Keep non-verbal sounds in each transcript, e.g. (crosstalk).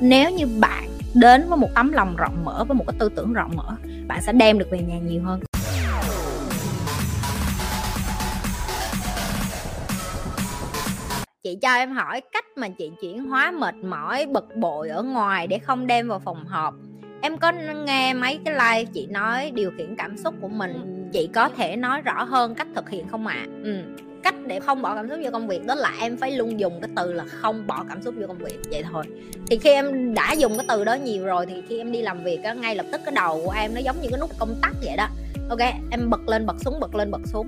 nếu như bạn đến với một tấm lòng rộng mở với một cái tư tưởng rộng mở, bạn sẽ đem được về nhà nhiều hơn. Chị cho em hỏi cách mà chị chuyển hóa mệt mỏi, bực bội ở ngoài để không đem vào phòng họp. Em có nghe mấy cái like chị nói điều khiển cảm xúc của mình, chị có thể nói rõ hơn cách thực hiện không ạ? À? ừ cách để không bỏ cảm xúc vô công việc đó là em phải luôn dùng cái từ là không bỏ cảm xúc vô công việc vậy thôi. Thì khi em đã dùng cái từ đó nhiều rồi thì khi em đi làm việc á ngay lập tức cái đầu của em nó giống như cái nút công tắc vậy đó. Ok em bật lên bật xuống bật lên bật xuống.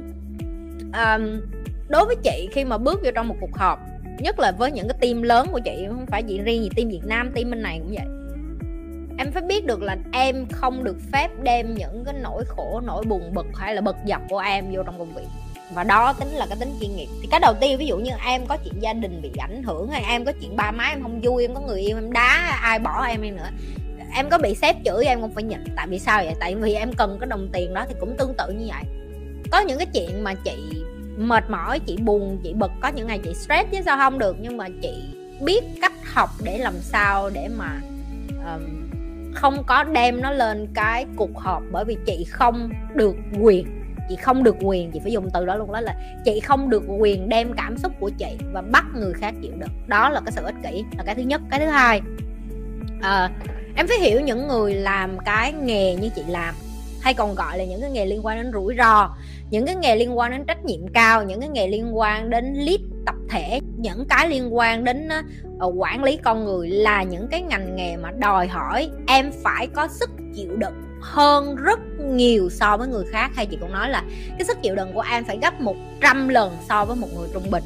Um, đối với chị khi mà bước vô trong một cuộc họp nhất là với những cái team lớn của chị không phải chỉ riêng gì team Việt Nam team bên này cũng vậy. Em phải biết được là em không được phép đem những cái nỗi khổ nỗi buồn bực hay là bực dọc của em vô trong công việc và đó tính là cái tính chuyên nghiệp. Thì cái đầu tiên ví dụ như em có chuyện gia đình bị ảnh hưởng hay em có chuyện ba má em không vui em có người yêu em đá ai bỏ em em nữa em có bị sếp chửi em cũng phải nhịn. Tại vì sao vậy? Tại vì em cần cái đồng tiền đó thì cũng tương tự như vậy. Có những cái chuyện mà chị mệt mỏi chị buồn chị bực có những ngày chị stress chứ sao không được. Nhưng mà chị biết cách học để làm sao để mà um, không có đem nó lên cái cuộc họp bởi vì chị không được quyền chị không được quyền chị phải dùng từ đó luôn đó là chị không được quyền đem cảm xúc của chị và bắt người khác chịu đựng. Đó là cái sự ích kỷ là cái thứ nhất. Cái thứ hai à, em phải hiểu những người làm cái nghề như chị làm hay còn gọi là những cái nghề liên quan đến rủi ro những cái nghề liên quan đến trách nhiệm cao những cái nghề liên quan đến lead tập thể những cái liên quan đến uh, quản lý con người là những cái ngành nghề mà đòi hỏi em phải có sức chịu đựng hơn rất nhiều so với người khác. Hay chị cũng nói là cái sức chịu đựng của em phải gấp 100 lần so với một người trung bình.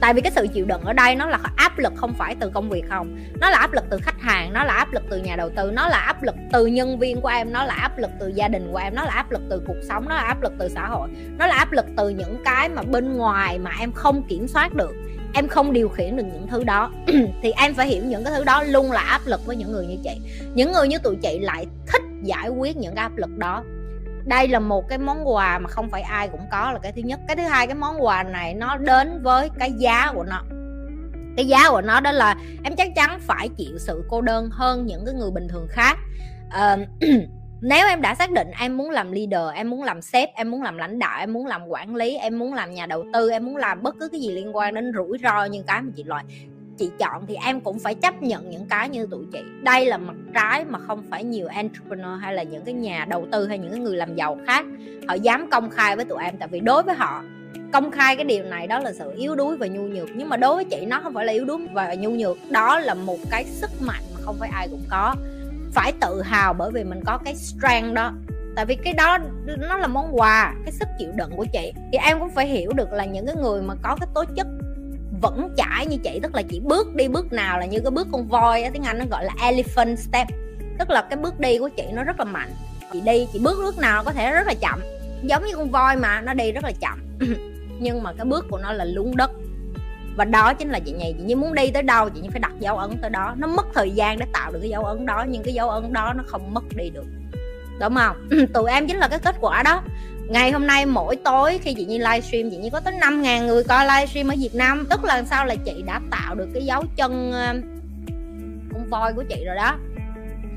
Tại vì cái sự chịu đựng ở đây nó là áp lực không phải từ công việc không. Nó là áp lực từ khách hàng, nó là áp lực từ nhà đầu tư, nó là áp lực từ nhân viên của em, nó là áp lực từ gia đình của em, nó là áp lực từ cuộc sống, nó là áp lực từ xã hội, nó là áp lực từ những cái mà bên ngoài mà em không kiểm soát được. Em không điều khiển được những thứ đó. (clears throat) Thì em phải hiểu những cái thứ đó luôn là áp lực với những người như chị. Những người như tụi chị lại thích giải quyết những cái áp lực đó. Đây là một cái món quà mà không phải ai cũng có là cái thứ nhất. Cái thứ hai cái món quà này nó đến với cái giá của nó. Cái giá của nó đó là em chắc chắn phải chịu sự cô đơn hơn những cái người bình thường khác. À, (clears throat) nếu em đã xác định em muốn làm leader em muốn làm sếp em muốn làm lãnh đạo em muốn làm quản lý em muốn làm nhà đầu tư em muốn làm bất cứ cái gì liên quan đến rủi ro như cái mà chị loại chị chọn thì em cũng phải chấp nhận những cái như tụi chị. Đây là mặt trái mà không phải nhiều entrepreneur hay là những cái nhà đầu tư hay những cái người làm giàu khác. Họ dám công khai với tụi em, tại vì đối với họ, công khai cái điều này đó là sự yếu đuối và nhu nhược. Nhưng mà đối với chị, nó không phải là yếu đuối và nhu nhược. Đó là một cái sức mạnh mà không phải ai cũng có. Phải tự hào bởi vì mình có cái strength đó. Tại vì cái đó, nó là món quà, cái sức chịu đựng của chị. Thì em cũng phải hiểu được là những cái người mà có cái tố chất vẫn chảy như chị tức là chị bước đi bước nào là như cái bước con voi tiếng anh nó gọi là elephant step. Tức là cái bước đi của chị nó rất là mạnh. Chị đi, chị bước bước nào có thể rất là chậm. Giống như con voi mà, nó đi rất là chậm. (clears throat) Nhưng mà cái bước của nó là lún đất. Và đó chính là chị nhì, chị như muốn đi tới đâu, chị như phải đặt dấu ấn tới đó. Nó mất thời gian để tạo được cái dấu ấn đó, nhưng cái dấu ấn đó nó không mất đi được. Đúng không? (clears throat) Tụi em chính là cái kết quả đó ngày hôm nay mỗi tối khi chị Nhi livestream, chị Nhi có tới 5 ngàn người coi livestream ở Việt Nam. Tức là sao? Là chị đã tạo được cái dấu chân ờ, con voi của chị rồi đó.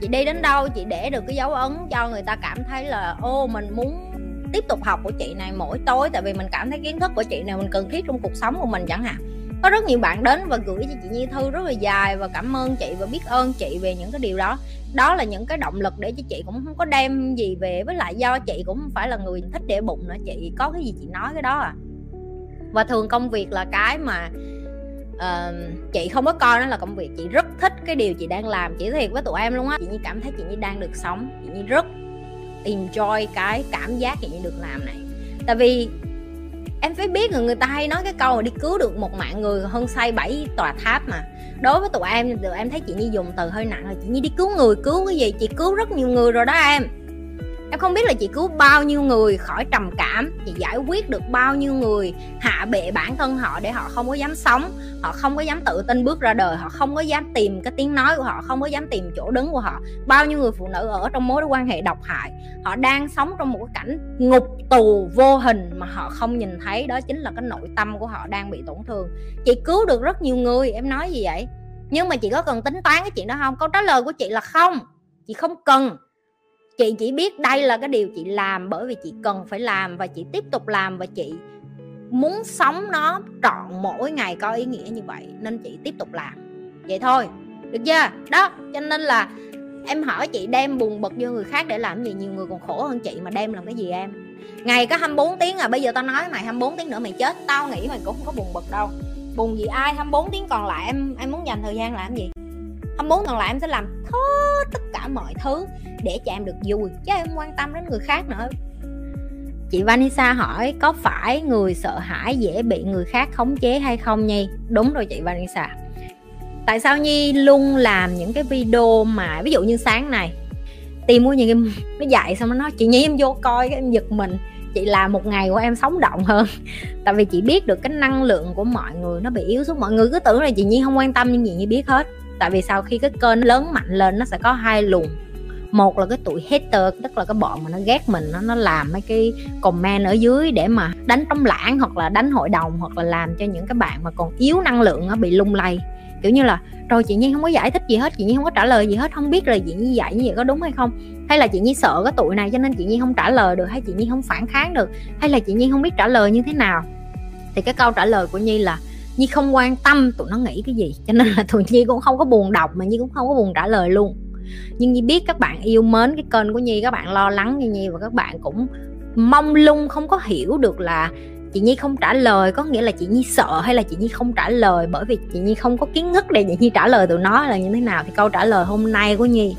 Chị đi đến đâu, chị để được cái dấu ấn cho người ta cảm thấy là, ô, mình muốn tiếp tục học của chị này mỗi tối. Tại vì mình cảm thấy kiến thức của chị này mình cần thiết trong cuộc sống của mình chẳng hạn có rất nhiều bạn đến và gửi cho chị Nhi thư rất là dài và cảm ơn chị và biết ơn chị về những cái điều đó. Đó là những cái động lực để cho chị cũng không có đem gì về với lại do chị cũng không phải là người thích để bụng nữa chị có cái gì chị nói cái đó à. Và thường công việc là cái mà uh, chị không có coi nó là công việc chị rất thích cái điều chị đang làm chỉ thiệt với tụi em luôn á. Chị như cảm thấy chị như đang được sống chị như rất enjoy cái cảm giác chị như được làm này. Tại vì em phải biết là người ta hay nói cái câu là đi cứu được một mạng người hơn xây bảy tòa tháp mà. Đối với tụi em tụi em thấy chị nhi dùng từ hơi nặng là chị nhi đi cứu người, cứu cái gì? Chị cứu rất nhiều người rồi đó em em không biết là chị cứu bao nhiêu người khỏi trầm cảm, chị giải quyết được bao nhiêu người, hạ bệ bản thân họ để họ không có dám sống, họ không có dám tự tin bước ra đời, họ không có dám tìm cái tiếng nói của họ, không có dám tìm chỗ đứng của họ. Bao nhiêu người phụ nữ ở trong mối quan hệ độc hại, họ đang sống trong một cái cảnh ngục tù vô hình mà họ không nhìn thấy, đó chính là cái nội tâm của họ đang bị tổn thương. Chị cứu được rất nhiều người, em nói gì vậy? Nhưng mà chị có cần tính toán cái chuyện đó không? Câu trả lời của chị là không, chị không cần chị chỉ biết đây là cái điều chị làm bởi vì chị cần phải làm và chị tiếp tục làm và chị muốn sống nó trọn mỗi ngày có ý nghĩa như vậy, nên chị tiếp tục làm. Vậy thôi, được chưa? Đó, cho nên là em hỏi chị đem buồn bực vô người khác để làm gì? Nhiều người còn khổ hơn chị mà đem làm cái gì em? Ngày có 24 tiếng à bây giờ tao nói mày 24 tiếng nữa mày chết, tao nghĩ mày cũng không có buồn bực đâu. Buồn gì ai 24 tiếng còn lại em em muốn dành thời gian làm gì? 24 còn lại em sẽ làm hết tất cả mọi thứ để cho em được vui, chứ em quan tâm đến người khác nữa. Chị Vanessa hỏi, có phải người sợ hãi dễ bị người khác khống chế hay không nhi? Đúng rồi chị Vanessa. Tại sao nhi luôn làm những cái video mà, ví dụ như sáng này tìm mua những cái, nó dạy xong nó nói, chị nhi, em vô coi cái em giật mình. Chị làm một ngày của em sống động hơn. (laughs) Tại vì chị biết được cái năng lượng của mọi người nó bị yếu xuống, mọi người cứ tưởng là chị nhi không quan tâm nhưng chị nhi biết hết tại vì sau khi cái kênh lớn mạnh lên, nó sẽ có hai luồng. Một là cái tụi hater, tức là cái bọn mà nó ghét mình, nó nó làm mấy cái comment ở dưới để mà đánh trống lãng hoặc là đánh hội đồng hoặc là làm cho những cái bạn mà còn yếu năng lượng nó bị lung lay. Kiểu như là, rồi chị nhi không có giải thích gì hết, chị nhi không có trả lời gì hết, không biết là chị nhi dạy như vậy có đúng hay không? Hay là chị nhi sợ cái tụi này cho nên chị nhi không trả lời được, hay chị nhi không phản kháng được? Hay là chị nhi không biết trả lời như thế nào? Thì cái câu trả lời của nhi là nhi không quan tâm, tụi nó nghĩ cái gì, cho nên là tụi nhi cũng không có buồn đọc mà nhi cũng không có buồn trả lời luôn. Nhưng nhi biết các bạn yêu mến cái kênh của nhi, các bạn lo lắng như nhi và các bạn cũng mong lung, không có hiểu được là chị nhi không trả lời, có nghĩa là chị nhi sợ hay là chị nhi không trả lời? Bởi vì chị nhi không có kiến thức để chị nhi trả lời tụi nó là như thế nào thì câu trả lời hôm nay của nhi.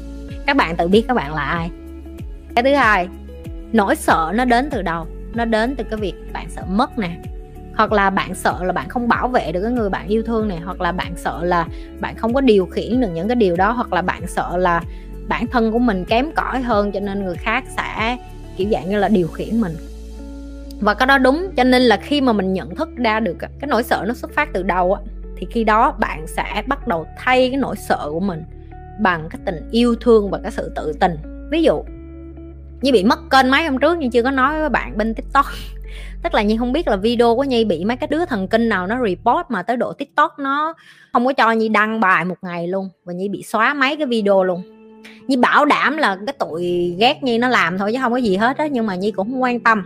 Các bạn tự biết các bạn là ai. Cái thứ hai, nỗi sợ nó đến từ đâu? Nó đến từ cái việc bạn sợ mất nè hoặc là bạn sợ là bạn không bảo vệ được cái người bạn yêu thương này, hoặc là bạn sợ là bạn không có điều khiển được những cái điều đó, hoặc là bạn sợ là bản thân của mình kém cỏi hơn cho nên người khác sẽ, kiểu dạng như là, điều khiển mình. Và cái đó đúng, cho nên là khi mà mình nhận thức ra được cái nỗi sợ nó xuất phát từ đâu á, thì khi đó bạn sẽ bắt đầu thay cái nỗi sợ của mình bằng cái tình yêu thương và cái sự tự tình. Ví dụ, như bị mất kênh mấy hôm trước nhưng chưa có nói với bạn bên tiktok tức là nhi không biết là video của nhi bị mấy cái đứa thần kinh nào nó report mà tới độ tiktok nó không có cho nhi đăng bài một ngày luôn và nhi bị xóa mấy cái video luôn. Nhi bảo đảm là cái tụi ghét nhi nó làm thôi chứ không có gì hết á, nhưng mà nhi cũng không quan tâm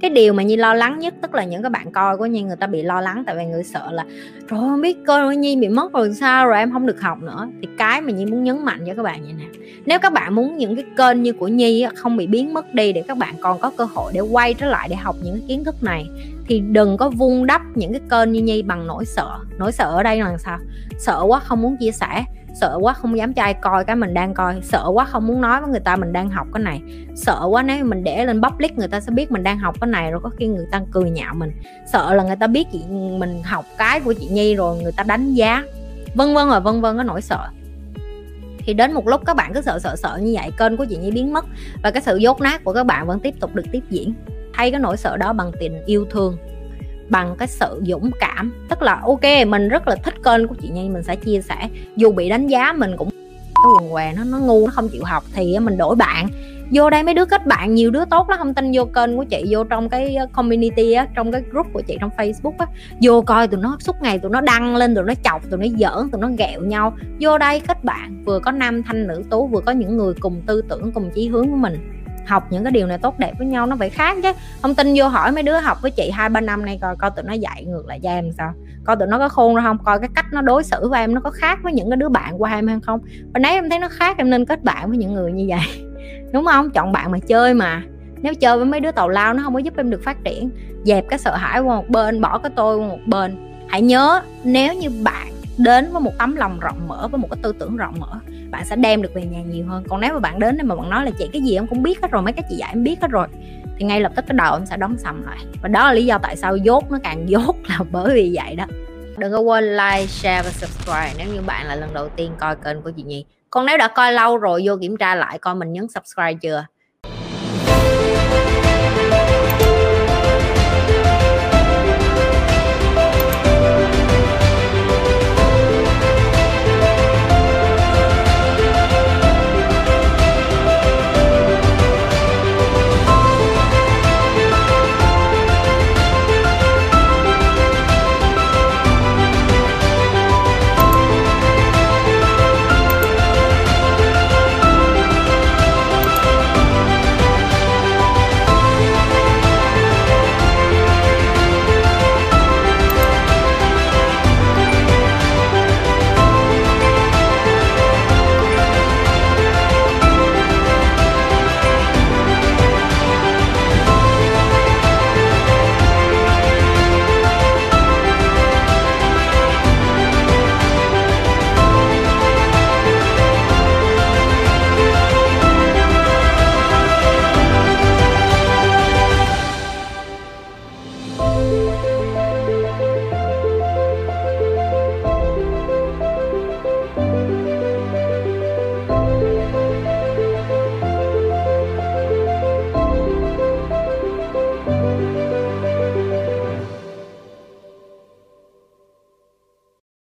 cái điều mà nhi lo lắng nhất, tức là những cái bạn coi của nhi, người ta bị lo lắng tại vì người sợ là rồi không biết coi của nhi bị mất rồi sao rồi, em không được học nữa. Thì cái mà nhi muốn nhấn mạnh cho các bạn như nè nếu các bạn muốn những cái kênh như của nhi không bị biến mất đi để các bạn còn có cơ hội để quay trở lại để học những cái kiến thức này, thì đừng có vung đắp những cái kênh như nhi bằng nỗi sợ. Nỗi sợ ở đây là sao? Sợ quá không muốn chia sẻ sợ quá không dám cho ai coi cái mình đang coi, sợ quá không muốn nói với người ta mình đang học cái này, sợ quá nếu mình để lên public người ta sẽ biết mình đang học cái này rồi có khi người ta cười nhạo mình, sợ là người ta biết chị, mình học cái của chị nhi rồi người ta đánh giá, vân vân rồi vân vân có nỗi sợ. Thì đến một lúc các bạn cứ sợ sợ sợ như vậy, kênh của chị nhi biến mất và cái sự dốt nát của các bạn vẫn tiếp tục được tiếp diễn. Thay cái nỗi sợ đó bằng tình yêu thương bằng cái sự dũng cảm. Tức là, ok, mình rất là thích kênh của chị nhi, mình sẽ chia sẻ. Dù bị đánh giá, mình cũng cái quần què nó nó ngu, nó không chịu học thì mình đổi bạn. Vô đây mấy đứa kết bạn, nhiều đứa tốt lắm, không tin vô kênh của chị, vô trong cái ờ, community á, trong cái group của chị trong facebook á. Vô coi tụi nó suốt ngày, tụi nó đăng lên, tụi nó chọc, tụi nó giỡn, tụi nó ghẹo nhau. Vô đây kết bạn, vừa có nam thanh nữ tú, vừa có những người cùng tư tưởng, cùng chí hướng của mình học những cái điều này tốt đẹp với nhau, nó phải khác chứ. Không tin vô hỏi mấy đứa học với chị hai, ba năm nay coi coi tụi nó dạy ngược lại cho em sao? Coi tụi nó có khôn ra không? Coi cái cách nó đối xử với em nó có khác với những cái đứa bạn của em hay không? Và nãy em thấy nó khác, em nên kết bạn với những người như vậy. (laughs) Đúng không? Chọn bạn mà chơi mà. Nếu chơi với mấy đứa tàu lao, nó không có giúp em được phát triển. Dẹp cái sợ hãi qua một bên, bỏ cái tôi qua một bên. Hãy nhớ, nếu như bạn đến với một tấm lòng rộng mở, với một cái tư tưởng rộng mở, bạn sẽ đem được về nhà nhiều hơn. Còn nếu mà bạn đến đây mà bạn nói là chị, cái gì em cũng biết hết rồi, mấy cái chị dạy em biết hết rồi, thì ngay lập tức cái đầu em sẽ đóng sầm lại. Và đó là lý do tại sao dốt nó càng (laughs) dốt là bởi vì vậy đó. Đừng có quên like, share và subscribe nếu như bạn là lần đầu tiên coi kênh của chị nhi. Còn nếu đã coi lâu rồi, vô kiểm tra lại coi mình nhấn subscribe chưa?